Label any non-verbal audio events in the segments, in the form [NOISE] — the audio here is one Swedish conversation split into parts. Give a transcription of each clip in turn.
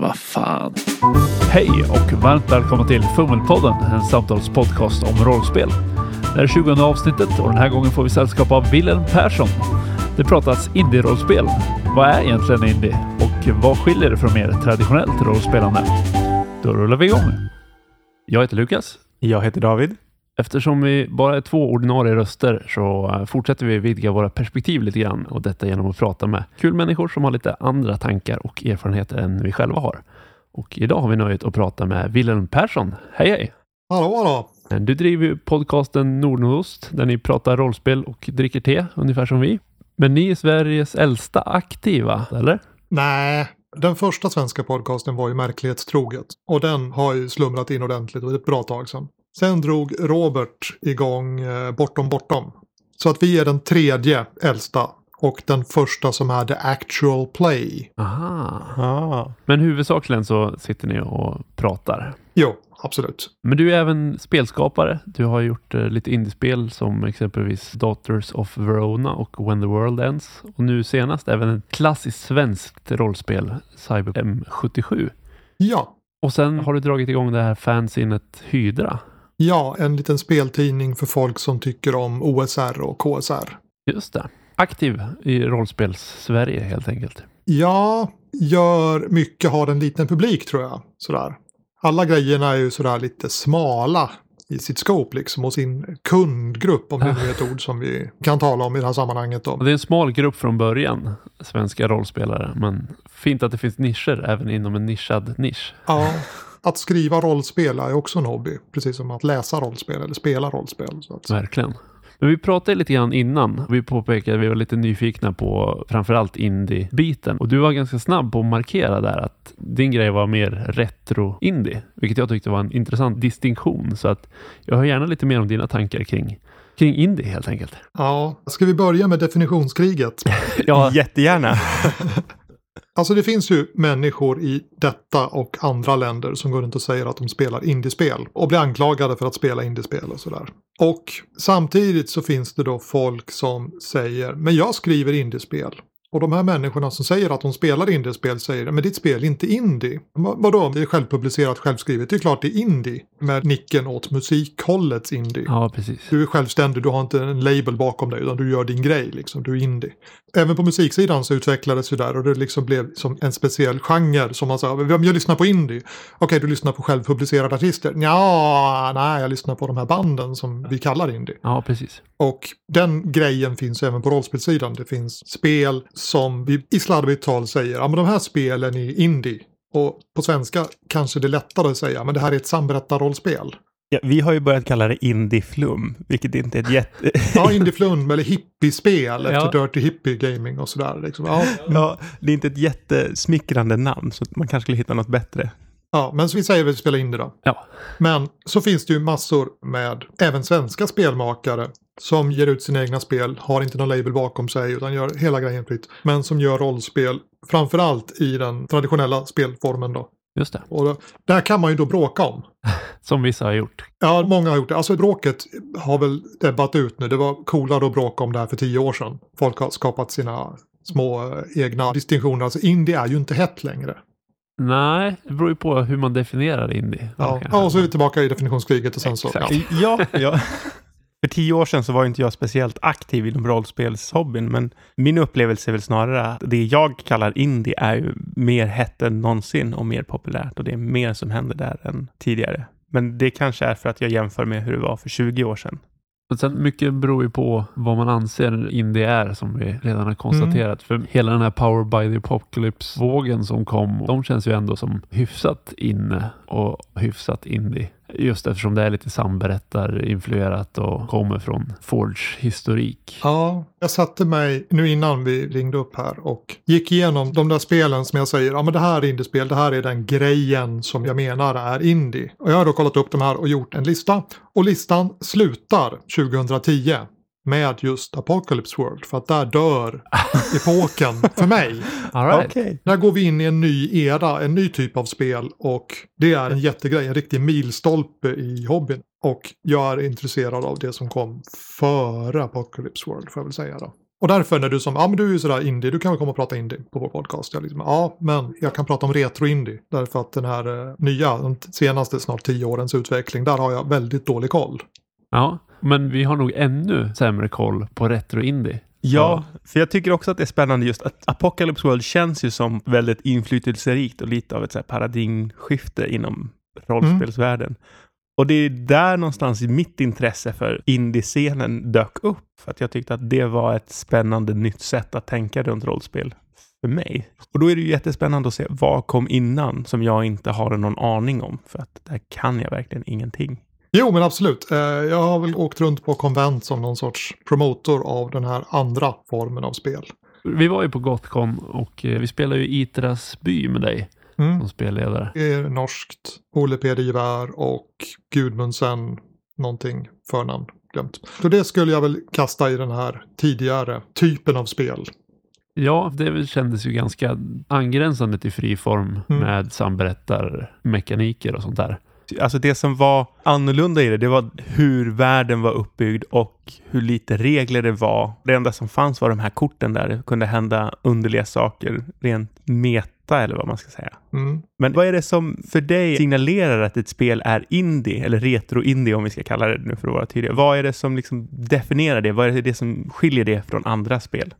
Vad fan. Hej och varmt välkomna till Fummelpodden, en samtalspodcast om rollspel. Det är 20 avsnittet och den här gången får vi sällskap av Wilhelm Persson. Det pratas indie-rollspel. Vad är egentligen indie och vad skiljer det från mer traditionellt rollspelande? Då rullar vi igång. Jag heter Lukas. Jag heter David. Eftersom vi bara är två ordinarie röster så eh, fortsätter vi vidga våra perspektiv lite grann och detta genom att prata med kul människor som har lite andra tankar och erfarenheter än vi själva har. Och idag har vi nöjet att prata med Wilhelm Persson. Hej hej! Hallå, hallå! Du driver ju podcasten Nordnordost där ni pratar rollspel och dricker te, ungefär som vi. Men ni är Sveriges äldsta aktiva, eller? Nej, den första svenska podcasten var ju Märklighetstroget. Och den har ju slumrat in ordentligt och ett bra tag sedan. Sen drog Robert igång eh, Bortom Bortom. Så att vi är den tredje äldsta och den första som är The Actual Play. Aha. Ah. Men huvudsakligen så sitter ni och pratar. Jo, absolut. Men du är även spelskapare. Du har gjort eh, lite indiespel som exempelvis Daughters of Verona och When the World Ends. Och nu senast även ett klassiskt svenskt rollspel, Cyber M77. Ja, Och sen har du dragit igång det här fanzinet Hydra. Ja, en liten speltidning för folk som tycker om OSR och KSR. Just det. Aktiv i rollspels-Sverige helt enkelt. Ja, gör mycket, har en liten publik tror jag. Sådär. Alla grejerna är ju sådär lite smala i sitt scope liksom och sin kundgrupp om det nu är ett ord som vi kan tala om i det här sammanhanget. Då. Det är en smal grupp från början, svenska rollspelare. Men fint att det finns nischer även inom en nischad nisch. Ja, [LAUGHS] att skriva rollspel är också en hobby. Precis som att läsa rollspel eller spela rollspel. Så att. Verkligen. Men vi pratade lite grann innan. Vi påpekade att vi var lite nyfikna på framförallt indie-biten. Och du var ganska snabb på att markera där att din grej var mer retro-indie. Vilket jag tyckte var en intressant distinktion. Så att jag hör gärna lite mer om dina tankar kring, kring indie helt enkelt. Ja, ska vi börja med definitionskriget? [LAUGHS] Ja, Jättegärna. [LAUGHS] Alltså det finns ju människor i detta och andra länder som går runt och säger att de spelar indiespel och blir anklagade för att spela indiespel och sådär. Och samtidigt så finns det då folk som säger men jag skriver indiespel. Och de här människorna som säger att de spelar indiespel säger men ditt spel är inte indie. Va- Vadå? Det är självpublicerat, självskrivet. Det är klart det är indie. Med nicken åt musikhållets indie. ja precis. Du är självständig, du har inte en label bakom dig utan du gör din grej liksom, du är indie. Även på musiksidan så utvecklades det där och det liksom blev som en speciell genre som man sa, "Men jag lyssnar på indie. Okej, du lyssnar på självpublicerade artister. Ja, nej, jag lyssnar på de här banden som vi kallar indie. Ja, precis. Och den grejen finns även på rollspelssidan. Det finns spel som vi i slarvigt tal säger, ja men de här spelen är indie. Och på svenska kanske det är lättare att säga, men det här är ett samberättarrollspel. Ja, vi har ju börjat kalla det indie-flum, vilket inte är ett [LAUGHS] jätte... Ja, indieflum eller hippiespel Ja. efter Dirty Hippie Gaming och sådär. Liksom. Ja, ja, det är inte ett jättesmickrande namn, så man kanske skulle hitta något bättre. Ja, men så vi säger att vi spelar indie då. Ja, Men så finns det ju massor med även svenska spelmakare som ger ut sina egna spel, har inte någon label bakom sig utan gör hela grejen fritt. Men som gör rollspel, framförallt i den traditionella spelformen då. just det. Och då, det här kan man ju då bråka om. [LAUGHS] Som vissa har gjort. Ja, många har gjort det. Alltså bråket har väl ebbat ut nu. Det var coolare att bråka om det här för tio år sedan. Folk har skapat sina små eh, egna distinktioner. Alltså indie är ju inte hett längre. Nej, det beror ju på hur man definierar indie. Ja, ja och så är vi tillbaka i definitionskriget och sen så. Exakt. Ja, ja. [LAUGHS] För tio år sedan så var inte jag speciellt aktiv inom rollspelshobbyn, men min upplevelse är väl snarare att det jag kallar indie är ju mer hett än någonsin och mer populärt och det är mer som händer där än tidigare. Men det kanske är för att jag jämför med hur det var för 20 år sedan. Men sen mycket beror ju på vad man anser indie är som vi redan har konstaterat. För hela den här Power by the Apocalypse-vågen som kom, de känns ju ändå som hyfsat inne och hyfsat indie. Just eftersom det är lite samberättarinfluerat och kommer från Forge-historik. ja, jag satte mig nu innan vi ringde upp här och gick igenom de där spelen som jag säger, ja men det här är indiespel, det här är den grejen som jag menar är indie. Och jag har då kollat upp de här och gjort en lista. Och listan slutar 2010 med just Apocalypse World. För att där dör [LAUGHS] epoken för mig. All right. Okej. Där går vi in i en ny era, en ny typ av spel och det är en jättegrej, en riktig milstolpe i hobbyn. Och jag är intresserad av det som kom före Apocalypse World får jag väl säga då. Och därför när du som, ja men du är ju sådär indie, du kan väl komma och prata indie på vår podcast. Jag liksom, ja, men jag kan prata om retro-indie. Därför att den här eh, nya, de senaste snart tio årens utveckling, där har jag väldigt dålig koll. Ja, men vi har nog ännu sämre koll på retro-indie. Ja, för jag tycker också att det är spännande just att Apocalypse World känns ju som väldigt inflytelserikt och lite av ett så paradigmskifte inom rollspelsvärlden. Och det är där någonstans mitt intresse för indiescenen dök upp. För att jag tyckte att det var ett spännande nytt sätt att tänka runt rollspel för mig. Och då är det ju jättespännande att se vad kom innan som jag inte har någon aning om. För att där kan jag verkligen ingenting. Jo, men absolut. Eh, Jag har väl åkt runt på konvent som någon sorts promotor av den här andra formen av spel. Vi var ju på Gotcon och eh, vi spelade ju Itras by med dig Mm. som spelledare. Det är norskt, Ole P. Divär och Gudmundsen, någonting förnamn glömt. Så det skulle jag väl kasta i den här tidigare typen av spel. Ja, det kändes ju ganska angränsande till friform Mm. med samberättarmekaniker och sånt där. Alltså det som var annorlunda i det, det var hur världen var uppbyggd och hur lite regler det var. Det enda som fanns var de här korten där det kunde hända underliga saker, rent meta eller vad man ska säga. Mm. Men vad är det som för dig signalerar att ett spel är indie, eller retro-indie om vi ska kalla det nu för att vara tydliga. Vad är det som liksom definierar det? Vad är det som skiljer det från andra spel?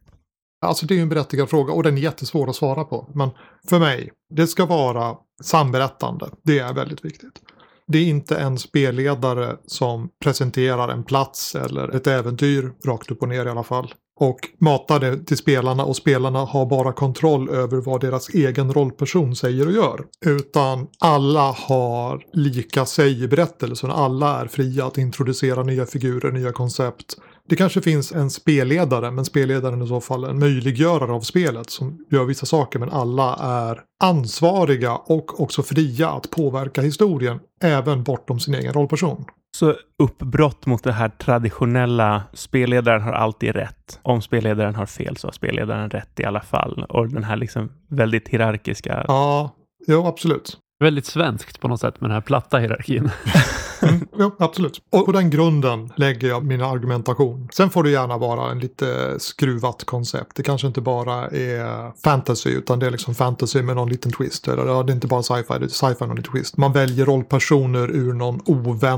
Alltså det är en berättigad fråga och den är jättesvår att svara på. Men för mig, det ska vara samberättande. Det är väldigt viktigt. Det är inte en spelledare som presenterar en plats eller ett äventyr, rakt upp och ner i alla fall. Och matar det till spelarna och spelarna har bara kontroll över vad deras egen rollperson säger och gör. Utan alla har lika sig i berättelsen. Alla är fria att introducera nya figurer, nya koncept. Det kanske finns en spelledare, men spelledaren i så fall en möjliggörare av spelet som gör vissa saker, men alla är ansvariga och också fria att påverka historien, även bortom sin egen rollperson. Så uppbrott mot det här traditionella, spelledaren har alltid rätt. Om spelledaren har fel så har spelledaren rätt i alla fall. Och den här liksom väldigt hierarkiska. Ja, jo absolut. Väldigt svenskt på något sätt med den här platta hierarkin. [LAUGHS] Mm, jo, absolut. Och på den grunden lägger jag min argumentation. Sen får det gärna vara en lite skruvat koncept. Det kanske inte bara är fantasy utan det är liksom fantasy med någon liten twist. Eller ja, det är inte bara sci-fi, det är sci-fi med någon liten twist. Man väljer rollpersoner ur någon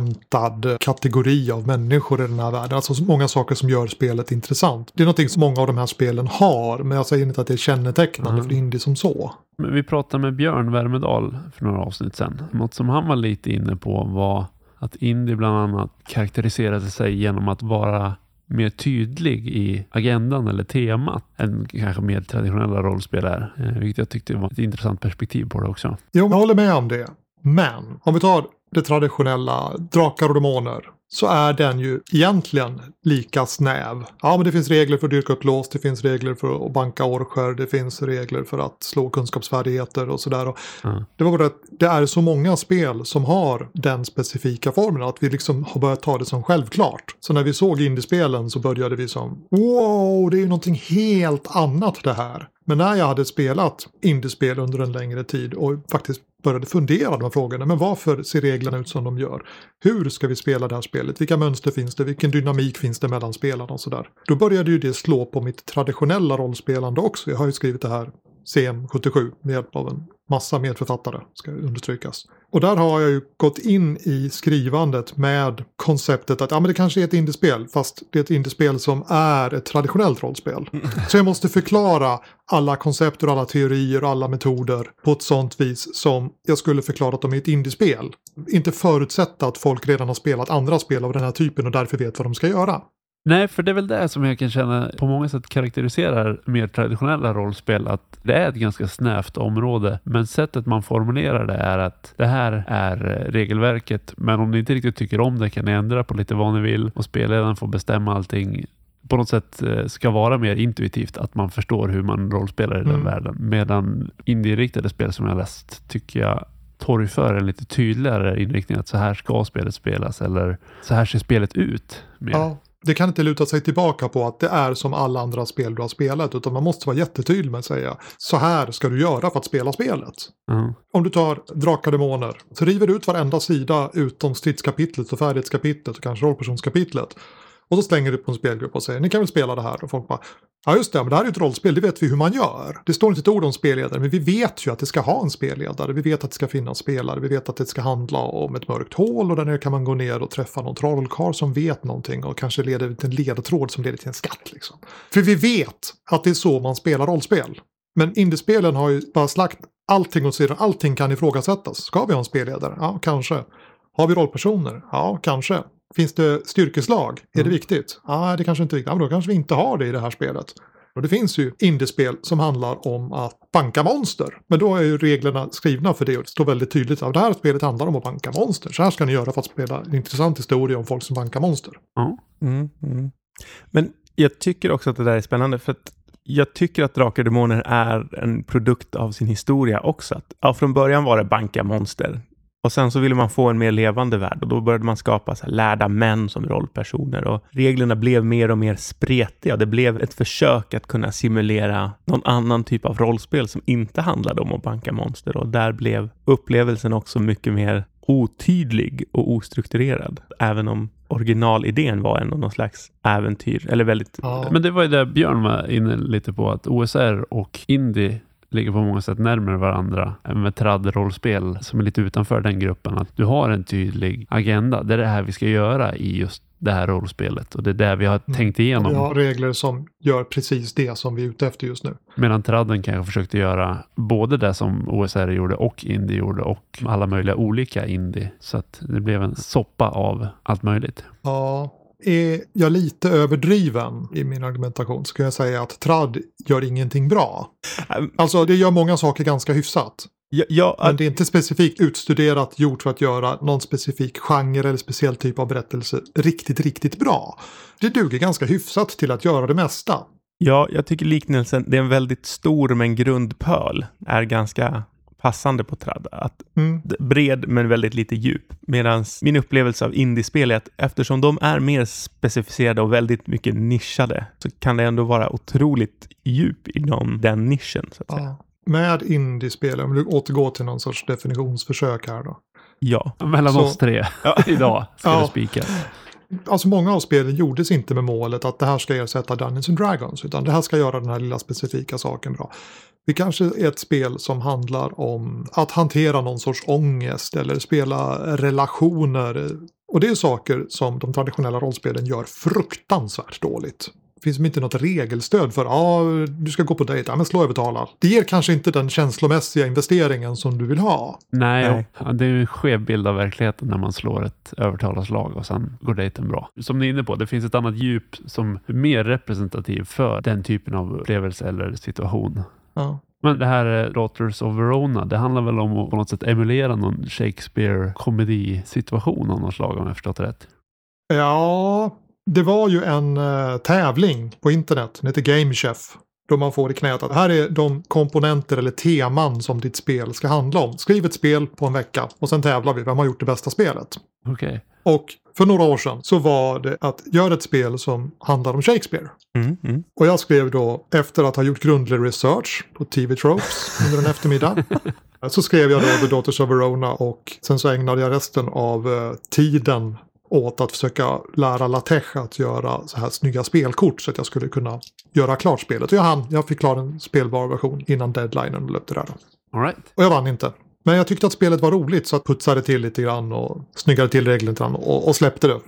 oväntad kategori av människor i den här världen. Alltså så många saker som gör spelet intressant. Det är någonting som många av de här spelen har, men jag säger inte att det är kännetecknande Mm. för indie som så. Men vi pratade med Björn Värmedal för några avsnitt sedan. Något som han var lite inne på var att indie bland annat karaktäriserade sig genom att vara mer tydlig i agendan eller temat än kanske mer traditionella rollspel är. Eh, vilket jag tyckte var ett intressant perspektiv på det också. Jo, jag håller med om det. Men om vi tar det traditionella drakar och demoner så är den ju egentligen lika snäv. Ja, men det finns regler för att dyrka upp lås, det finns regler för att banka orcher, det finns regler för att slå kunskapsfärdigheter och sådär. Ja. Det var bara att det är så många spel som har den specifika formen att vi liksom har börjat ta det som självklart. Så när vi såg indiespelen så började vi som wow, det är ju någonting helt annat det här. Men när jag hade spelat indiespel under en längre tid och faktiskt började fundera de här frågorna. Men varför ser reglerna ut som de gör? Hur ska vi spela det här spelet? Vilka mönster finns det? Vilken dynamik finns det mellan spelarna och sådär? Då började ju det slå på mitt traditionella rollspelande också. Jag har ju skrivit det här CM77 med hjälp av en massa medförfattare, ska understrykas. Och där har jag ju gått in i skrivandet med konceptet att ja, men det kanske är ett indiespel, fast det är ett indiespel som är ett traditionellt rollspel. Så jag måste förklara alla koncept och alla teorier och alla metoder på ett sånt vis som jag skulle förklara dem i ett indiespel. Inte förutsätta att folk redan har spelat andra spel av den här typen och därför vet vad de ska göra. Nej, för det är väl det som jag kan känna på många sätt karaktäriserar mer traditionella rollspel, att det är ett ganska snävt område, men sättet man formulerar det är att det här är eh, regelverket, men om ni inte riktigt tycker om det kan ni ändra på lite vad ni vill och spelledaren får bestämma allting på något sätt eh, ska vara mer intuitivt, att man förstår hur man rollspelar i den Mm. världen. Medan indieriktade spel som jag läst tycker jag torgför en lite tydligare inriktning att så här ska spelet spelas eller så här ser spelet ut. Mer. Ja, det kan inte luta sig tillbaka på att det är som alla andra spel du har spelat utan man måste vara jättetydlig med att säga så här ska du göra för att spela spelet. Ja. Om du tar Drakar Demoner så river du ut varenda sida utom stridskapitlet och färdighetskapitlet och kanske rollpersonskapitlet. Och så slänger du på en spelgrupp och säger ni kan väl spela det här. Och folk bara ja just det, men det här är ett rollspel, det vet vi hur man gör. Det står inte ett ord om spelledare, men vi vet ju att det ska ha en spelledare. Vi vet att det ska finnas spelare, vi vet att det ska handla om ett mörkt hål och där nere kan man gå ner och träffa någon trollkarl som vet någonting och kanske leder till en ledtråd som leder till en skatt. Liksom. För vi vet att det är så man spelar rollspel. Men indiespelen har ju bara slakt allting åt sidan. Allting kan ifrågasättas. Ska vi ha en spelledare? Ja, kanske. Har vi rollpersoner? Ja, kanske. Finns det styrkeslag? Är Mm. det viktigt? Ja, det kanske inte är viktigt. Ja, men då kanske vi inte har det i det här spelet. Och det finns ju indiespel som handlar om att banka monster. Men då är ju reglerna skrivna för det och det står väldigt tydligt att det här spelet handlar om att banka monster. Så här ska ni göra för att spela en intressant historia om folk som bankar monster. Mm, mm. Men jag tycker också att det där är spännande för att jag tycker att Drakar och Demoner är en produkt av sin historia också. Att, ja, från början var det banka monster. Och sen så ville man få en mer levande värld och då började man skapa så här lärda män som rollpersoner och reglerna blev mer och mer spretiga. Det blev ett försök att kunna simulera någon annan typ av rollspel som inte handlade om att banka monster och där blev upplevelsen också mycket mer otydlig och ostrukturerad. Även om originalidén var ändå någon slags äventyr eller väldigt Ja. Men det var ju det Björn var inne lite på, att OSR och Indie ligger på många sätt närmare varandra än med trad-rollspel som är lite utanför den gruppen. Att du har en tydlig agenda. Det är det här vi ska göra i just det här rollspelet och det är det vi har Mm. tänkt igenom. Vi har regler som gör precis det som vi är ute efter just nu. Medan tradden kanske försökte göra både det som OSR gjorde och Indie gjorde och alla möjliga olika Indie. Så att det blev en soppa av allt möjligt. Ja, är jag lite överdriven i min argumentation så kan jag säga att trad gör ingenting bra. Ähm, Alltså det gör många saker ganska hyfsat. Ja, ja, Men det är inte specifikt utstuderat gjort för att göra någon specifik genre eller speciell typ av berättelse riktigt, riktigt bra. Det duger ganska hyfsat till att göra det mesta. ja, jag tycker liknelsen, det är en väldigt stor men grundpöl, är ganska passande på tradd. Att Mm. bred men väldigt lite djup. Medan min upplevelse av indiespel är att eftersom de är mer specificerade och väldigt mycket nischade så kan det ändå vara otroligt djup inom den nischen. Så att säga. Ja. Med indiespel, om du återgår till någon sorts definitionsförsök här då. Ja. Mellan Så- oss tre [LAUGHS] idag ska Ja. det spikas. Alltså många av spelen gjordes inte med målet att det här ska ersätta Dungeons and Dragons utan det här ska göra den här lilla specifika saken bra. Det kanske är ett spel som handlar om att hantera någon sorts ångest eller spela relationer. Och det är saker som de traditionella rollspelen gör fruktansvärt dåligt. Det finns inte något regelstöd för ja, du ska gå på dejt, ja men slå övertala. Det ger kanske inte den känslomässiga investeringen som du vill ha. Nej, Nej. ja, det är en skev bild av verkligheten när man slår ett övertalarslag och sen går dejten bra. Som ni är inne på, det finns ett annat djup som är mer representativ för den typen av upplevelse eller situation. Ja. Men det här eh, Daughters of Verona, det handlar väl om att på något sätt emulera någon Shakespeare-komedisituation av något slag om jag förstått rätt. Ja, det var ju en eh, tävling på internet. Den heter Game Chef. Då man får i knät att här är de komponenter eller teman som ditt spel ska handla om. Skriv ett spel på en vecka och sen tävlar vi. Vem har gjort det bästa spelet? Okej. Och för några år sedan så var det att göra ett spel som handlar om Shakespeare. Mm, mm. Och jag skrev då, efter att ha gjort grundlig research på TV Tropes under en eftermiddag, [LAUGHS] så skrev jag då The Daughters of Verona och sen så ägnade jag resten av eh, tiden åt att försöka lära LaTeX att göra så här snygga spelkort så att jag skulle kunna göra klart spelet. Och jag, hann, jag fick klar en spelbar version innan deadlinen löpte där. All right. Och jag vann inte. Men jag tyckte att spelet var roligt så jag putsade till lite grann och snyggade till reglerna lite grann och, och släppte det.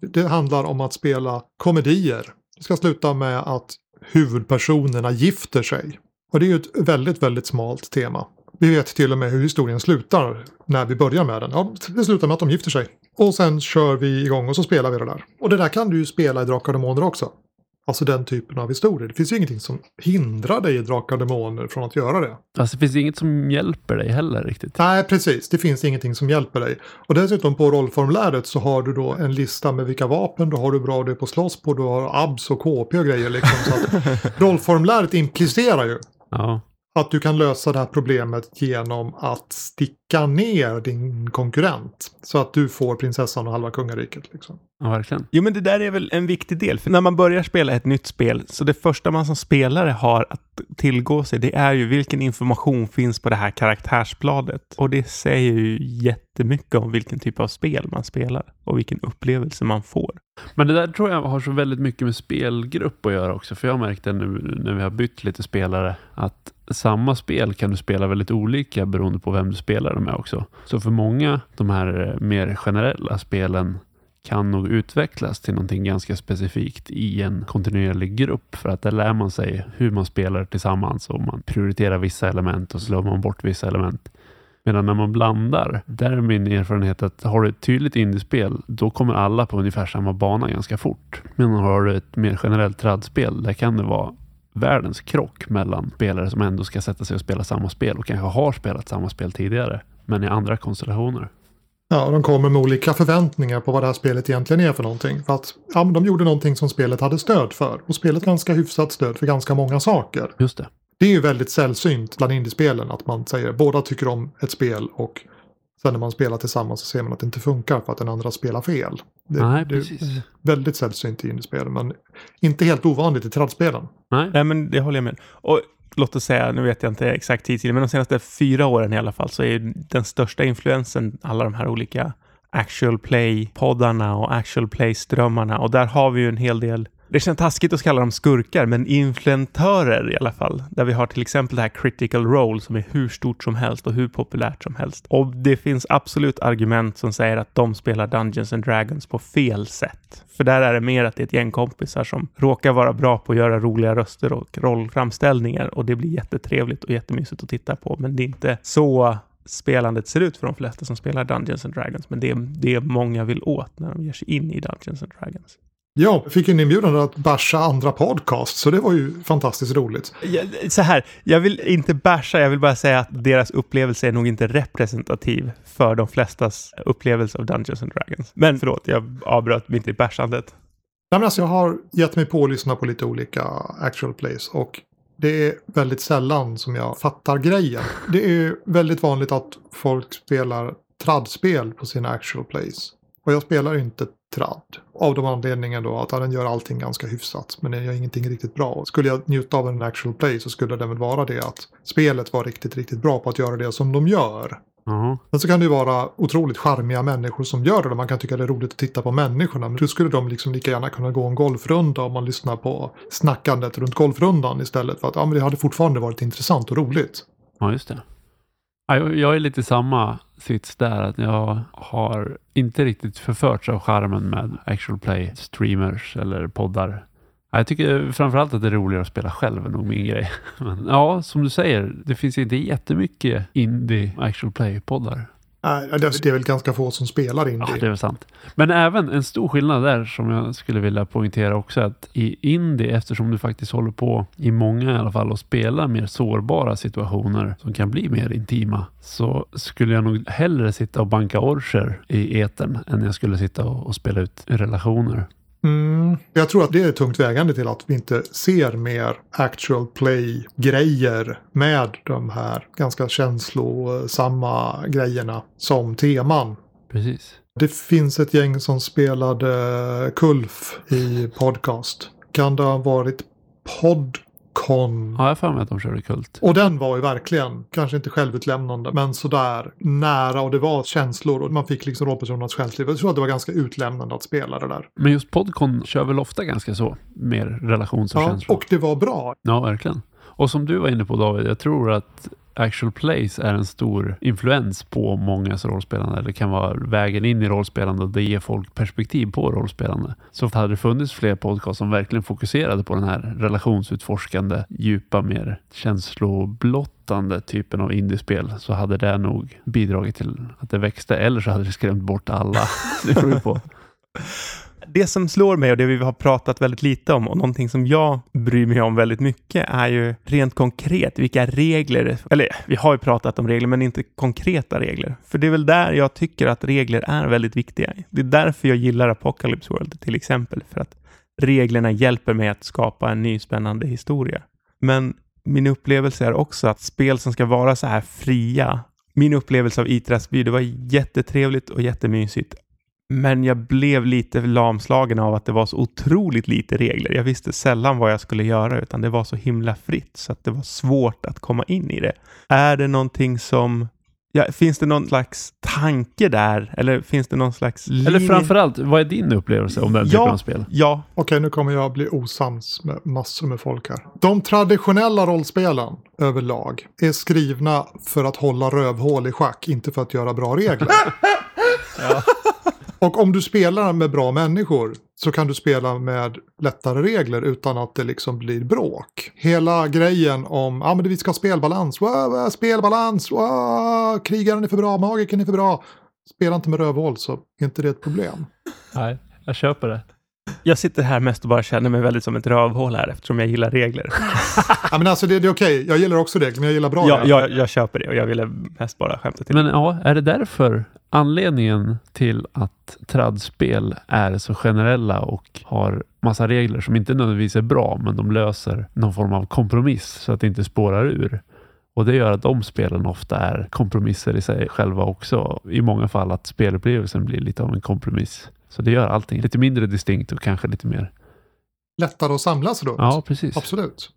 Det handlar om att spela komedier. Det ska sluta med att huvudpersonerna gifter sig. Och det är ju ett väldigt, väldigt smalt tema. Vi vet till och med hur historien slutar när vi börjar med den. Ja, det slutar med att de gifter sig. Och sen kör vi igång och så spelar vi det där. Och det där kan du ju spela i Drakar och Demoner också. Alltså den typen av historier. Det finns ju ingenting som hindrar dig i Drakar och Demoner från att göra det. Alltså det finns inget som hjälper dig heller riktigt. Nej, precis. Det finns ingenting som hjälper dig. Och dessutom på rollformuläret så har du då en lista med vilka vapen du har du bra du på slåss på. Du har abs och KP och grejer liksom. Så att [LAUGHS] rollformuläret implicerar ju Ja. Att du kan lösa det här problemet genom att sticka ner din konkurrent. Så att du får prinsessan och halva kungariket. Liksom. ja, verkligen. Jo, men det där är väl en viktig del. För när man börjar spela ett nytt spel, så det första man som spelare har att tillgå sig, det är ju vilken information finns på det här karaktärsbladet. Och det säger ju jättemycket om vilken typ av spel man spelar och vilken upplevelse man får. Men det där tror jag har så väldigt mycket med spelgrupp att göra också. För jag märkte nu när vi har bytt lite spelare att samma spel kan du spela väldigt olika beroende på vem du spelar med också. Så för många, de här eh, mer generella spelen kan nog utvecklas till någonting ganska specifikt i en kontinuerlig grupp för att där lär man sig hur man spelar tillsammans och man prioriterar vissa element och slår man bort vissa element. Medan när man blandar, där är min erfarenhet att har du ett tydligt indiespel, då kommer alla på ungefär samma bana ganska fort. Men har du ett mer generellt tradspel, där kan det vara världens krock mellan spelare som ändå ska sätta sig och spela samma spel och kanske har spelat samma spel tidigare, men i andra konstellationer. Ja, de kommer med olika förväntningar på vad det här spelet egentligen är för någonting. För att ja, de gjorde någonting som spelet hade stöd för. Och spelet ganska hyfsat stöd för ganska många saker. Just det. Det är ju väldigt sällsynt bland indiespelen att man säger båda tycker om ett spel och sen när man spelar tillsammans så ser man att det inte funkar för att den andra spelar fel. Det, Nej, det är precis. väldigt sällsynt i indiespel men inte helt ovanligt i tradspelen. Nej. Nej, men det håller jag med Och låt oss säga, nu vet jag inte exakt tidtid, men de senaste fyra åren i alla fall så är den största influensen alla de här olika actual play-poddarna och actual play-strömmarna. Och där har vi ju en hel del det känns taskigt att kalla dem skurkar, men influentörer i alla fall. Där vi har till exempel det här critical role som är hur stort som helst och hur populärt som helst. Och det finns absolut argument som säger att de spelar Dungeons and Dragons på fel sätt. För där är det mer att det är ett gäng kompisar som råkar vara bra på att göra roliga röster och rollframställningar och det blir jättetrevligt och jättemysigt att titta på. Men det är inte så spelandet ser ut för de flesta som spelar Dungeons and Dragons. Men det är det många vill åt när de ger sig in i Dungeons and Dragons. Ja, jag fick en inbjudan att basha andra podcast så det var ju fantastiskt roligt. Så här, jag vill inte basha, jag vill bara säga att deras upplevelse är nog inte representativ för de flestas upplevelse av Dungeons and Dragons. Men förlåt, jag avbröt mitt i bashandet. Nej, men alltså, jag har gett mig på att lyssna på lite olika actual plays och det är väldigt sällan som jag fattar grejen. Det är väldigt vanligt att folk spelar tradspel på sina actual plays. Och jag spelar inte trad. Av de anledningen då att den gör allting ganska hyfsat. Men den gör ingenting riktigt bra. Skulle jag njuta av en actual play så skulle det väl vara det att spelet var riktigt, riktigt bra på att göra det som de gör. Jaha. Men så kan det ju vara otroligt charmiga människor som gör det. och Man kan tycka det är roligt att titta på människorna. Men då skulle de liksom lika gärna kunna gå en golfrunda om man lyssnar på snackandet runt golfrundan istället. För att ja, men det hade fortfarande varit intressant och roligt. Ja, just det. Jag- är lite i samma sits där. Att jag har inte riktigt förförts av charmen med actual play streamers eller poddar. Jag tycker framförallt att det är roligare att spela själv är nog min grej. [LAUGHS] Men ja, som du säger, det finns inte jättemycket indie actual play-poddar. Nej, det är väl ganska få som spelar Indie. Ja, det är väl sant. Men även en stor skillnad där som jag skulle vilja poängtera också att i indie, eftersom du faktiskt håller på i många i alla fall och spelar mer sårbara situationer som kan bli mer intima, så skulle jag nog hellre sitta och banka orcher i etern än jag skulle sitta och, och spela ut relationer. Mm, jag tror att det är tungt vägande till att vi inte ser mer actual play-grejer med de här ganska känslosamma grejerna som teman. Precis. Det finns ett gäng som spelade Kulf i podcast. Kan det ha varit Podcon? Ja, jag för mig att de körde kult. Och den var ju verkligen, kanske inte självutlämnande, men sådär nära och det var känslor och man fick liksom rollpersonernas själsliv. Jag tror att det var ganska utlämnande att spela det där. Men just Podcon kör väl ofta ganska så, mer relations och Ja, känslor. och det var bra. Ja, verkligen. Och som du var inne på David, jag tror att actual plays är en stor influens på mångas rollspelande. Det kan vara vägen in i rollspelande och det ger folk perspektiv på rollspelande. Så hade det funnits fler podcast som verkligen fokuserade på den här relationsutforskande, djupa, mer känsloblottande typen av indiespel så hade det nog bidragit till att det växte eller så hade det skrämt bort alla. [LAUGHS] Det beror på. [LAUGHS] Det som slår mig och det vi har pratat väldigt lite om och någonting som jag bryr mig om väldigt mycket är ju rent konkret vilka regler, eller vi har ju pratat om regler men inte konkreta regler. För det är väl där jag tycker att regler är väldigt viktiga. Det är därför jag gillar Apocalypse World till exempel, för att reglerna hjälper mig att skapa en ny spännande historia. Men min upplevelse är också att spel som ska vara så här fria, min upplevelse av Itras by, det var jättetrevligt och jättemysigt men jag blev lite lamslagen av att det var så otroligt lite regler. Jag visste sällan vad jag skulle göra, utan det var så himla fritt så att det var svårt att komma in i det. Är det någonting som Ja, finns det någon slags tanke där? Eller finns det någon slags linje? Eller framförallt, vad är din upplevelse om den typen Ja. av spel? Ja, Okej, nu kommer jag bli osams med massor med folk här. De traditionella rollspelen överlag är skrivna för att hålla rövhål i schack, inte för att göra bra regler. [LAUGHS] Och om du spelar med bra människor så kan du spela med lättare regler utan att det liksom blir bråk. Hela grejen om ah, men vi ska ha spelbalans, wow, wow, spelbalans, wow, krigaren är för bra, magikern är för bra. Spela inte med rövhål så är inte det ett problem. Nej, jag köper det jag sitter här mest och bara känner mig väldigt som ett rövhål här eftersom jag gillar regler. [LAUGHS] Ja men alltså det, det är okej, jag gillar också regler men jag gillar bra Ja, regler. jag, jag köper det och jag ville mest bara skämta till. Men ja, är det därför anledningen till att tradspel är så generella och har massa regler som inte nödvändigtvis är bra, men de löser någon form av kompromiss så att det inte spårar ur. Och det gör att de spelen ofta är kompromisser i sig själva också. I många fall att spelupplevelsen blir lite av en kompromiss. Så det gör allting lite mindre distinkt och kanske lite mer. Lättare att samlas runt. Ja, precis. Absolut.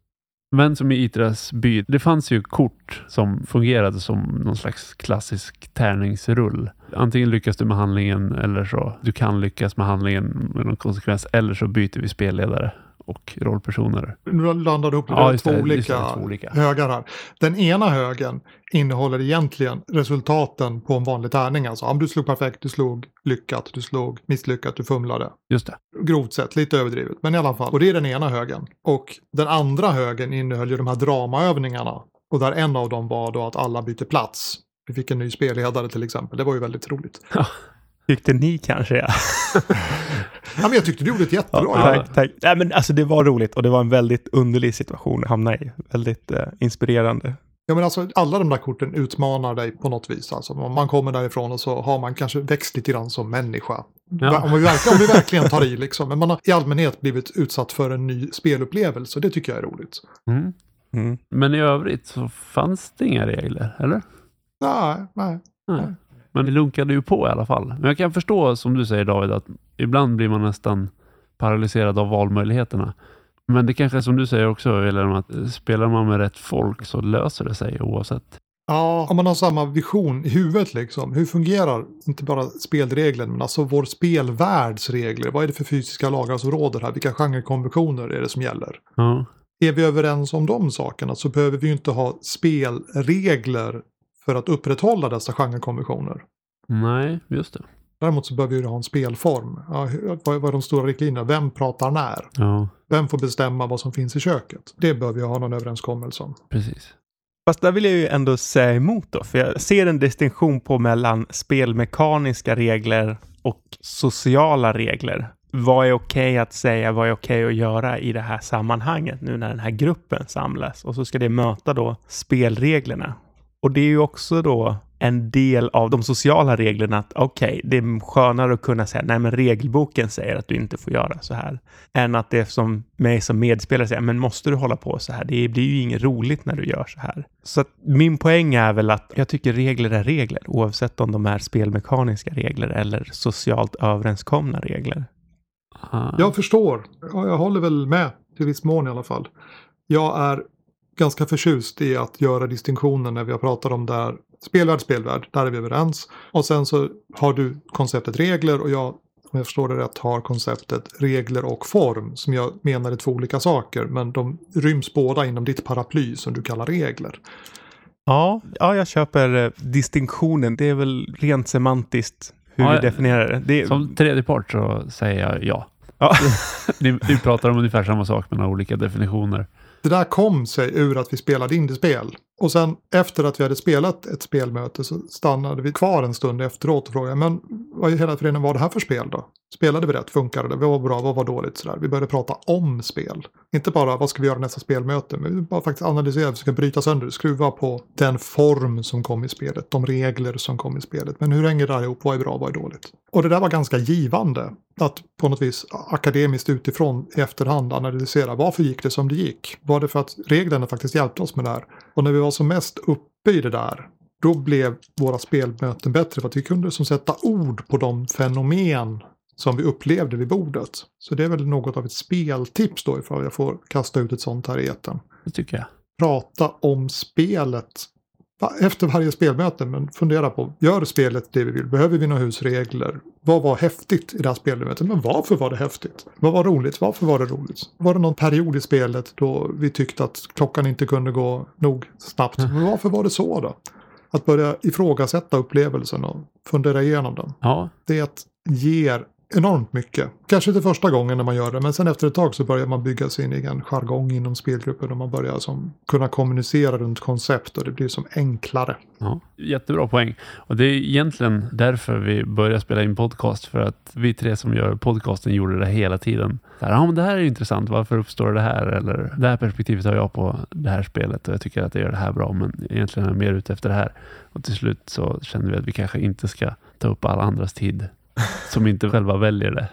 Men som i Itras by, det fanns ju kort som fungerade som någon slags klassisk tärningsrull. Antingen lyckas du med handlingen eller så du kan lyckas med handlingen med någon konsekvens eller så byter vi spelledare och rollpersoner. Nu landar du ihop Ja, det två, det, olika två olika. högar här. Den ena högen innehåller egentligen resultaten på en vanlig tärning. Alltså om du slog perfekt, du slog lyckat, du slog misslyckat, du fumlade. Just det. Grovt sett, lite överdrivet, men i alla fall. Och det är den ena högen. Och den andra högen innehöll ju de här dramaövningarna. Och där en av dem var då att alla byter plats. Vi fick en ny spelledare till exempel. Det var ju väldigt roligt. Tyckte ni kanske ja. [LAUGHS] Ja, men jag tyckte du gjorde ett jättebra jobb. tack, tack. Nej, men alltså det var roligt och det var en väldigt underlig situation att hamna i. Väldigt eh, inspirerande. Ja men alltså alla de där korten utmanar dig på något vis. Alltså, om man kommer därifrån och så har man kanske växt lite grann som människa. Ja. Om, vi verkligen, om vi verkligen tar i [LAUGHS] liksom. Men man har i allmänhet blivit utsatt för en ny spelupplevelse. Det tycker jag är roligt. Mm. Mm. Men i övrigt så fanns det inga regler, eller? Nej, nej. Nej. Men det lunkade ju på i alla fall. Men jag kan förstå, som du säger David, att ibland blir man nästan paralyserad av valmöjligheterna. Men det kanske är som du säger också, eller att spelar man med rätt folk så löser det sig oavsett. Ja, om man har samma vision i huvudet liksom. Hur fungerar inte bara spelregeln men alltså vår spelvärlds regler? Vad är det för fysiska lagar som råder här? Vilka genrekonventioner är det som gäller? Ja, Är vi överens om de sakerna så behöver vi ju inte ha spelregler för att upprätthålla dessa genrekonventioner. nej, just det. Däremot så behöver vi ju ha en spelform. Ja, vad, är de stora riktlinjerna? Vem pratar när? Ja, Vem får bestämma vad som finns i köket? Det behöver vi ha någon överenskommelse om. precis. Fast där vill jag ju ändå säga emot då, för jag ser en distinktion på mellan spelmekaniska regler och sociala regler. Vad är okej att säga, vad är okej att göra i det här sammanhanget nu när den här gruppen samlas och så ska det möta då spelreglerna. Och det är ju också då en del av de sociala reglerna att okej, det är skönare att kunna säga nej men regelboken säger att du inte får göra så här. Än att det som mig som medspelare säger, men måste du hålla på så här? Det blir ju inget roligt när du gör så här. Så att min poäng är väl att jag tycker regler är regler, oavsett om de är spelmekaniska regler eller socialt överenskomna regler. Ah, Jag förstår. Ja, jag håller väl med till viss mån i alla fall. Jag är ganska förtjust i att göra distinktionen när vi har pratat om där spelvärld, spelvärld, där är vi överens. Och sen så har du konceptet regler och jag, om jag förstår det rätt, har konceptet regler och form som jag menar är två olika saker. Men de ryms båda inom ditt paraply som du kallar regler. Ja, ja jag köper eh, distinktionen. Det är väl rent semantiskt hur Ja, vi definierar det. det är, Som tredje part så säger jag ja. ja. [LAUGHS] Ni, vi pratar om ungefär samma sak men har olika definitioner. Det där kom sig ur att vi spelade indiespel. Och sen efter att vi hade spelat ett spelmöte så stannade vi kvar en stund efteråt och frågade men vad i hela föreningen var det här för spel då? Spelade vi rätt? Funkade det? Vad var bra? Vad var dåligt? Sådär. Vi började prata om spel. Inte bara vad ska vi göra nästa spelmöte, men vi bara faktiskt analysera, försöka bryta sönder, skruva på den form som kom i spelet, de regler som kom i spelet. Men hur hänger det här ihop? Vad är bra? Vad är dåligt? Och det där var ganska givande. Att på något vis akademiskt utifrån i efterhand analysera varför gick det som det gick? Var det för att reglerna faktiskt hjälpte oss med det här? Och när vi var som mest uppe i det där, då blev våra spelmöten bättre för att vi kunde som sätta ord på de fenomen som vi upplevde vid bordet. Så det är väl något av ett speltips då ifall jag får kasta ut ett sånt här i etern. Det tycker jag. Prata om spelet efter varje spelmöte, men fundera på, gör spelet det vi vill? Behöver vi några husregler? Vad var häftigt i det här spelmötet? Men varför var det häftigt? Vad var roligt? Varför var det roligt? Var det någon period i spelet då vi tyckte att klockan inte kunde gå nog snabbt? Men varför var det så då? Att börja ifrågasätta upplevelsen och fundera igenom den. Ja, Det ger enormt mycket. Kanske inte första gången när man gör det, men sen efter ett tag så börjar man bygga sin egen jargong inom spelgruppen och man börjar som kunna kommunicera runt koncept och det blir som enklare. ja, jättebra poäng. Och det är egentligen därför vi började spela in podcast. För att vi tre som gör podcasten gjorde det hela tiden. Så här, ja, men det här är intressant. Varför uppstår det här? Eller det här perspektivet har jag på det här spelet och jag tycker att det gör det här bra. Men egentligen är jag mer ute efter det här. Och till slut så kände vi att vi kanske inte ska ta upp alla andras tid [LAUGHS] som inte själva väljer det.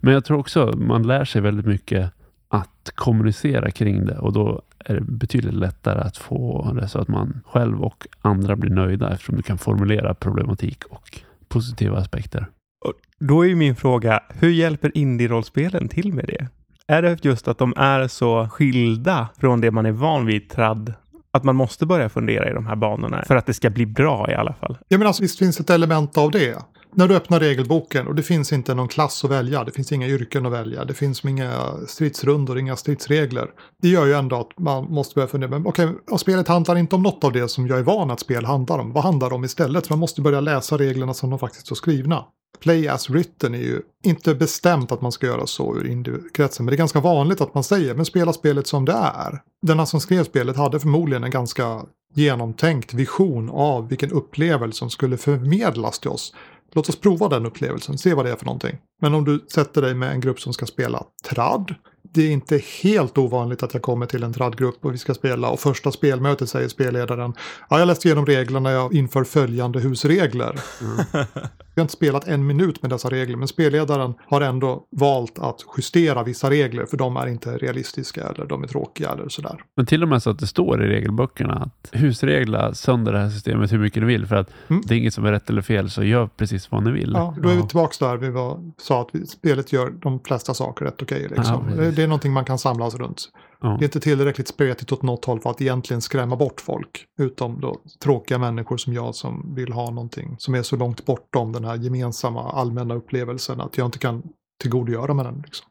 Men jag tror också man lär sig väldigt mycket att kommunicera kring det och då är det betydligt lättare att få det så att man själv och andra blir nöjda eftersom du kan formulera problematik och positiva aspekter. Och då är ju min fråga, hur hjälper indie-rollspelen till med det? Är det just att de är så skilda från det man är van vid tradd, att man måste börja fundera i de här banorna för att det ska bli bra i alla fall? Ja men alltså visst finns ett element av det. När du öppnar regelboken och det finns inte någon klass att välja, det finns inga yrken att välja, det finns inga stridsrundor, inga stridsregler. Det gör ju ändå att man måste börja fundera, men okej, okay, spelet handlar inte om något av det som jag är van att spel handlar om. Vad handlar det om istället? Man måste börja läsa reglerna som de faktiskt står skrivna. Play as written är ju inte bestämt att man ska göra så ur indiekretsen, men det är ganska vanligt att man säger, men spela spelet som det är. Denna som skrev spelet hade förmodligen en ganska genomtänkt vision av vilken upplevelse som skulle förmedlas till oss. Låt oss prova den upplevelsen, se vad det är för någonting. Men om du sätter dig med en grupp som ska spela tradd. Det är inte helt ovanligt att jag kommer till en tradgrupp och vi ska spela och första spelmötet säger spelledaren. Ja, jag läste igenom reglerna jag inför följande husregler. Mm. [LAUGHS] Vi har inte spelat en minut med dessa regler men spelledaren har ändå valt att justera vissa regler för de är inte realistiska eller de är tråkiga eller sådär. Men till och med så att det står i regelböckerna att husregla sönder det här systemet hur mycket ni vill för att Mm. det är inget som är rätt eller fel så gör precis vad ni vill. Ja, då är vi tillbaka där vi var, sa att vi, spelet gör de flesta saker rätt okej. liksom. Ja, det är någonting man kan samlas runt. Ja. Det är inte tillräckligt spretigt åt något håll för att egentligen skrämma bort folk. Utom då tråkiga människor som jag som vill ha någonting som är så långt bortom den här gemensamma allmänna upplevelsen att jag inte kan tillgodogöra mig den. Liksom.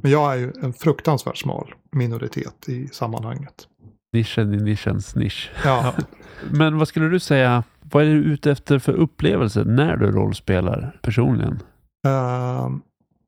Men jag är ju en fruktansvärt smal minoritet i sammanhanget. Nischen i nischens nisch. Ja, [LAUGHS] Men vad skulle du säga, vad är du ute efter för upplevelse när du rollspelar personligen? Ehm,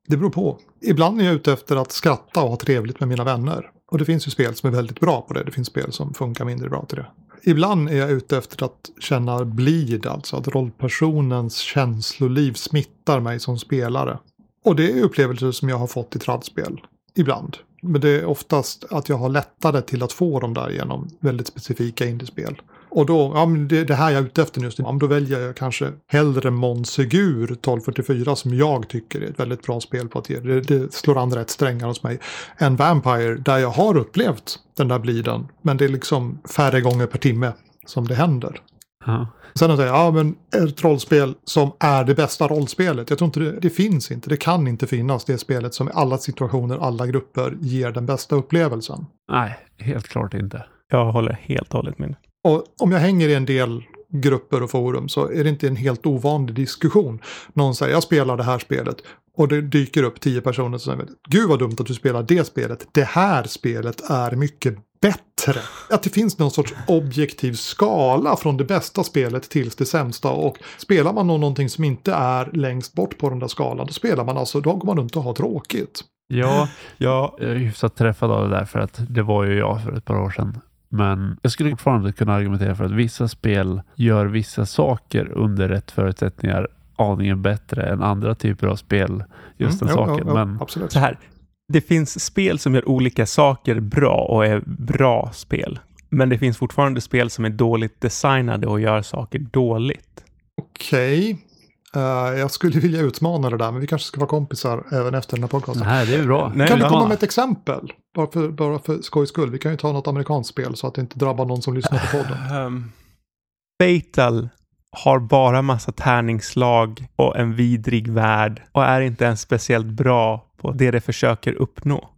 det beror på. Ibland är jag ute efter att skratta och ha trevligt med mina vänner. Och det finns ju spel som är väldigt bra på det. Det finns spel som funkar mindre bra till det. Ibland är jag ute efter att känna blid, alltså att rollpersonens känsloliv smittar mig som spelare. Och det är upplevelser som jag har fått i tradspel. Ibland. Men det är oftast att jag har lättare till att få dem där genom väldigt specifika indiespel. Och då, ja men det, det här jag är ute efter just nu, ja, då väljer jag kanske hellre Monsegur 1244 som jag tycker är ett väldigt bra spel på att ge. Det, det slår andra ett strängar hos mig. Än Vampire där jag har upplevt den där bliden. Men det är liksom färre gånger per timme som det händer. Ja. Sen att säga, ja men ett rollspel som är det bästa rollspelet. Jag tror inte det, det finns inte, det kan inte finnas det spelet som i alla situationer, alla grupper ger den bästa upplevelsen. Nej, helt klart inte. Jag håller helt och hållet med. Och om jag hänger i en del grupper och forum så är det inte en helt ovanlig diskussion. Någon säger jag spelar det här spelet och det dyker upp tio personer som säger gud vad dumt att du spelar det spelet. Det här spelet är mycket bättre. Att det finns någon sorts objektiv skala från det bästa spelet till det sämsta och spelar man någonting som inte är längst bort på den där skalan då spelar man alltså, då går man runt och har tråkigt. Ja, Ja, jag är hyfsat träffad av det där för att det var ju jag för ett par år sedan. Men jag skulle fortfarande kunna argumentera för att vissa spel gör vissa saker under rätt förutsättningar aningen bättre än andra typer av spel. Just den Mm, jo, saken. jo, jo, Men absolut. så här. Det finns spel som gör olika saker bra och är bra spel. Men det finns fortfarande spel som är dåligt designade och gör saker dåligt. Okej. Eh, jag skulle vilja utmana det där, men vi kanske ska vara kompisar även efter den här podcasten. nej, det är bra. Nej, kan du komma med ett exempel? Bara för, bara för skojs skull. Vi kan ju ta något amerikanskt spel så att det inte drabbar någon som lyssnar på [LAUGHS] podden. Um, Fatal har bara massa tärningsslag och en vidrig värld och är inte ens speciellt bra på det det försöker uppnå.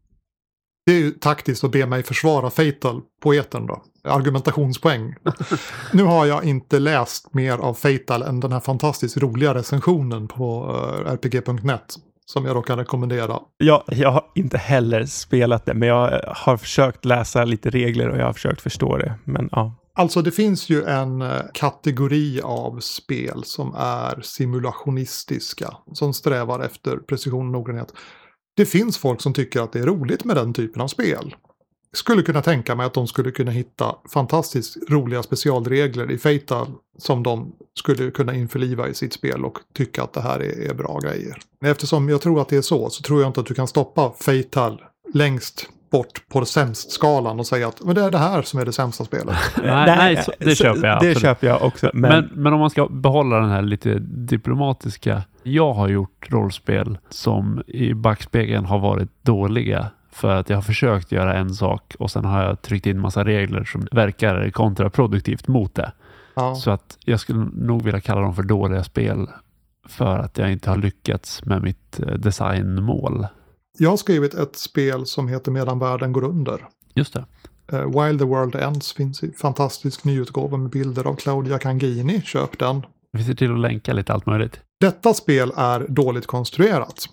Det är ju taktiskt att be mig försvara Fatal, poeten då. argumentationspoäng. [LAUGHS] nu har jag inte läst mer av Fatal än den här fantastiskt roliga recensionen på uh, rpg.net. Som jag då kan rekommendera. Jag, jag har inte heller spelat det, men jag har försökt läsa lite regler och jag har försökt förstå det. Men ja. Alltså det finns ju en eh, kategori av spel som är simulationistiska. Som strävar efter precision och noggrannhet. Det finns folk som tycker att det är roligt med den typen av spel skulle kunna tänka mig att de skulle kunna hitta fantastiskt roliga specialregler i Fatal som de skulle kunna införliva i sitt spel och tycka att det här är, är bra grejer. Eftersom jag tror att det är så så tror jag inte att du kan stoppa Fatal längst bort på sämst-skalan och säga att men det är det här som är det sämsta spelet. [LAUGHS] nej, nej så, det köper jag. Det köper jag också. Men... men... Men, om man ska behålla den här lite diplomatiska. Jag har gjort rollspel som i backspegeln har varit dåliga för att jag har försökt göra en sak och sen har jag tryckt in massa regler som verkar kontraproduktivt mot det. Ja. Så att jag skulle nog vilja kalla dem för dåliga spel för att jag inte har lyckats med mitt eh, designmål. Jag har skrivit ett spel som heter Medan världen går under. Just det. Uh, While the World Ends finns i fantastisk nyutgåva med bilder av Claudia Cangini. Köp den. Vi ser till att länka lite allt möjligt. Detta spel är dåligt konstruerat.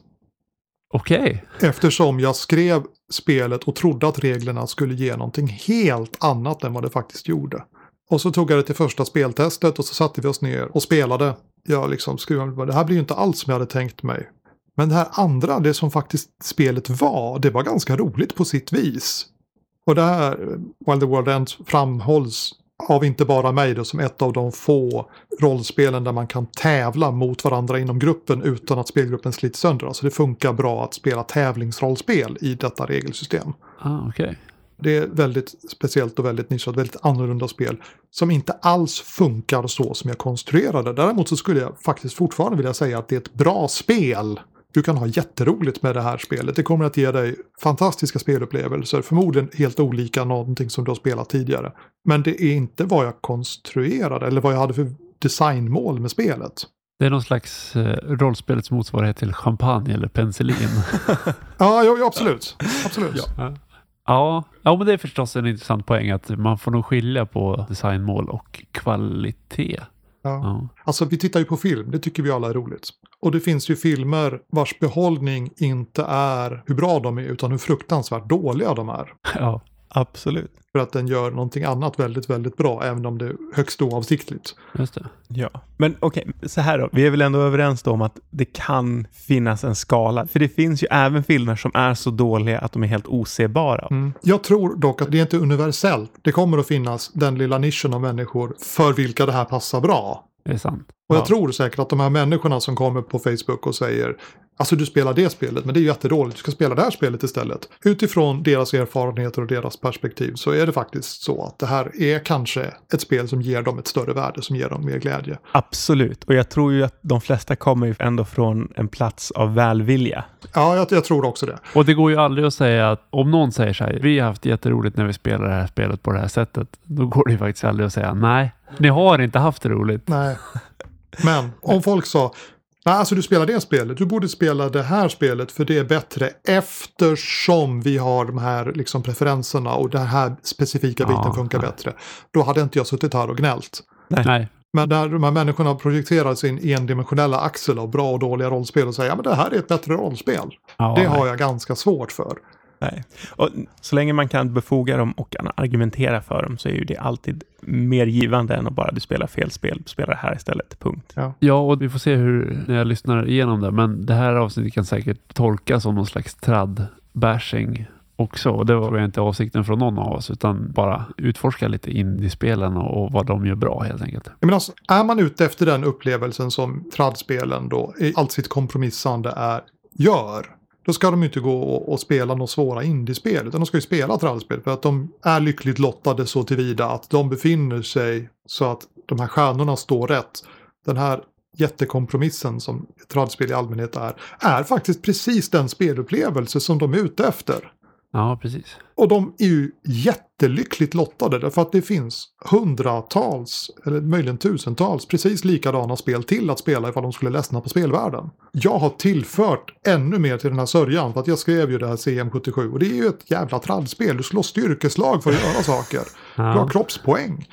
Okej. Okay. Eftersom jag skrev spelet och trodde att reglerna skulle ge någonting helt annat än vad det faktiskt gjorde. Och så tog jag det till första speltestet och så satte vi oss ner och spelade. Jag liksom skruvade, det här blir ju inte alls som jag hade tänkt mig. Men det här andra, det som faktiskt spelet var, det var ganska roligt på sitt vis. Och det här, eh, While the World Ends, framhålls av inte bara mig då, som ett av de få rollspelen där man kan tävla mot varandra inom gruppen utan att spelgruppen slits sönder. Alltså det funkar bra att spela tävlingsrollspel i detta regelsystem. Ah, okay. Det är väldigt speciellt och väldigt nischat, väldigt annorlunda spel. Som inte alls funkar så som jag konstruerade. Däremot så skulle jag faktiskt fortfarande vilja säga att det är ett bra spel. Du kan ha jätteroligt med det här spelet. Det kommer att ge dig fantastiska spelupplevelser. Förmodligen helt olika någonting som du har spelat tidigare. Men det är inte vad jag konstruerade eller vad jag hade för designmål med spelet. Det är någon slags eh, rollspelets motsvarighet till champagne eller penicillin. [LAUGHS] ja, ja, absolut. absolut. Ja. Ja, ja, men det är förstås en intressant poäng att man får nog skilja på designmål och kvalitet. Ja. ja. Alltså vi tittar ju på film, det tycker vi alla är roligt. Och det finns ju filmer vars behållning inte är hur bra de är utan hur fruktansvärt dåliga de är. Ja, absolut. För att den gör någonting annat väldigt, väldigt bra även om det är högst oavsiktligt. Just det. Ja, men okej, okay, så här då. Vi är väl ändå överens om att det kan finnas en skala. För det finns ju även filmer som är så dåliga att de är helt osebara. Mm. Jag tror dock att det är inte universellt. Det kommer att finnas den lilla nischen av människor för vilka det här passar bra. Det är sant. Och jag ja. tror säkert att de här människorna som kommer på Facebook och säger Alltså du spelar det spelet men det är jättedåligt, du ska spela det här spelet istället. Utifrån deras erfarenheter och deras perspektiv så är det faktiskt så att det här är kanske ett spel som ger dem ett större värde, som ger dem mer glädje. Absolut, och jag tror ju att de flesta kommer ju ändå från en plats av välvilja. Ja, jag, jag tror också det. Och det går ju aldrig att säga att om någon säger så här, vi har haft jätteroligt när vi spelar det här spelet på det här sättet, då går det ju faktiskt aldrig att säga nej, ni har inte haft det roligt. Nej. Men om folk sa Nej, alltså du spelar det spelet. Du borde spela det här spelet för det är bättre eftersom vi har de här liksom, preferenserna och den här specifika biten ja, funkar nej. bättre. Då hade inte jag suttit här och gnällt. Nej. Men när de här människorna projekterar sin endimensionella axel av bra och dåliga rollspel och säger att ja, det här är ett bättre rollspel. Ja, det har jag ganska svårt för. Nej. Och så länge man kan befoga dem och argumentera för dem så är ju det alltid mer givande än att bara du spelar fel spel, spela det här istället, punkt. Ja. ja, och vi får se hur, när jag lyssnar igenom det, men det här avsnittet kan säkert tolkas som någon slags tradd-bashing också. Och det var inte avsikten från någon av oss, utan bara utforska lite indiespelen och, och vad de gör bra helt enkelt. Men alltså, är man ute efter den upplevelsen som tradspelen då i allt sitt kompromissande är, gör, då ska de ju inte gå och, och spela några svåra indiespel. Utan de ska ju spela trallspel för att de är lyckligt lottade så tillvida att de befinner sig så att de här stjärnorna står rätt. Den här jättekompromissen som trallspel i allmänhet är, är faktiskt precis den spelupplevelse som de är ute efter. Ja, precis. Och de är ju jättelyckligt lottade därför att det finns hundratals, eller möjligen tusentals, precis likadana spel till att spela ifall de skulle ledsna på spelvärlden. Jag har tillfört ännu mer till den här sörjan för att jag skrev ju det här CM77 och det är ju ett jävla trallspel. Du slår styrkeslag för att göra saker. Du har kroppspoäng.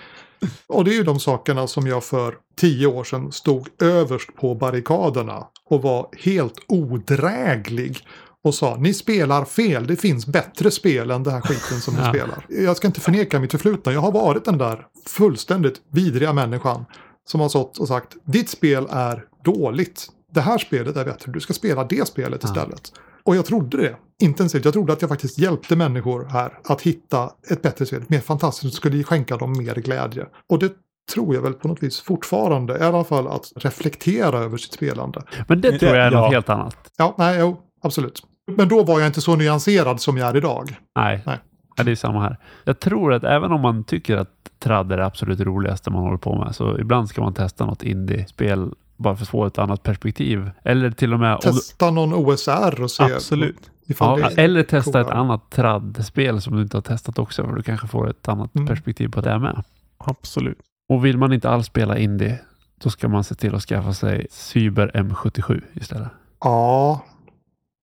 Och det är ju de sakerna som jag för tio år sedan stod överst på barrikaderna och var helt odräglig och sa ni spelar fel, det finns bättre spel än det här skiten som ni [LAUGHS] Ja. spelar. Jag ska inte förneka mitt förflutna, jag har varit den där fullständigt vidriga människan som har stått och sagt ditt spel är dåligt. Det här spelet är bättre, du ska spela det spelet Ja. istället. Och jag trodde det intensivt. Jag trodde att jag faktiskt hjälpte människor här att hitta ett bättre spel, mer fantastiskt, skulle skänka dem mer glädje. Och det tror jag väl på något vis fortfarande, i alla fall att reflektera över sitt spelande. Men det tror jag är Ja. något helt annat. Ja, nej, jo, absolut. Men då var jag inte så nyanserad som jag är idag. Nej. Nej. Ja, det är samma här. Jag tror att även om man tycker att tradd är det absolut roligaste man håller på med, så ibland ska man testa något indie-spel bara för att få ett annat perspektiv. Eller till och med... Testa någon OSR och se Absolut. ja, eller testa ett coolare. annat tradd-spel som du inte har testat också, för du kanske får ett annat Mm. perspektiv på det med. Absolut. Och vill man inte alls spela indie, då ska man se till att skaffa sig Cyber M77 istället. Ja,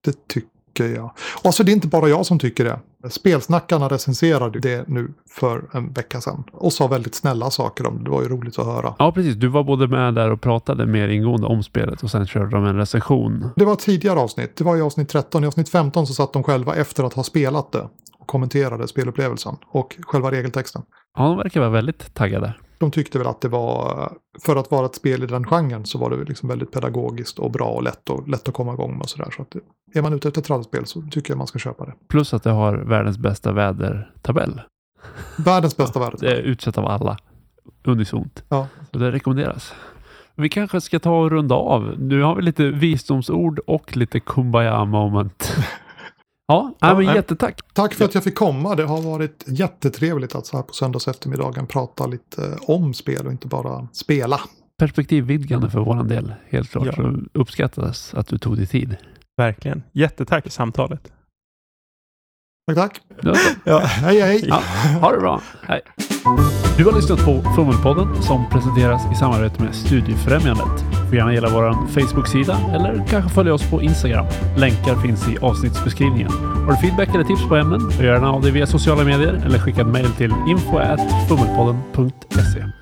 det tycker jag. Och alltså det är inte bara jag som tycker det. Spelsnackarna recenserade det nu för en vecka sedan. Och sa väldigt snälla saker om det. Det var ju roligt att höra. Ja, precis. Du var både med där och pratade mer ingående om spelet och sen körde de en recension. Det var tidigare avsnitt. Det var i avsnitt 13. I avsnitt 15 så satt de själva efter att ha spelat det och kommenterade spelupplevelsen och själva regeltexten. Ja, de verkar vara väldigt taggade. De tyckte väl att det var, för att vara ett spel i den genren så var det liksom väldigt pedagogiskt och bra och lätt, och, lätt att komma igång med och sådär. Så att är man ute efter trallspel så tycker jag man ska köpa det. Plus att det har världens bästa vädertabell. Världens bästa [LAUGHS] värld. Det är utsett av alla. Unisont. Ja. Så det rekommenderas. Vi kanske ska ta och runda av. Nu har vi lite visdomsord och lite kumbaya moment. [LAUGHS] Ja, ja men jättetack. Tack för att jag fick komma. Det har varit jättetrevligt att så här på söndags eftermiddagen prata lite om spel och inte bara spela. Perspektivvidgande för våran del. Helt klart. Ja. Så uppskattades att du tog dig tid. Verkligen. Jättetack för samtalet. Tack, tack. Ja. Hej, hej. Ja, ha det bra. Hej. Du har lyssnat på Fummelpodden som presenteras i samarbete med Studiefrämjandet. Du får gärna gilla vår Facebook-sida eller kanske följa oss på Instagram. Länkar finns i avsnittsbeskrivningen. Har du feedback eller tips på ämnen? Gör gärna av det via sociala medier eller skicka ett mejl till info.fummelpodden.se.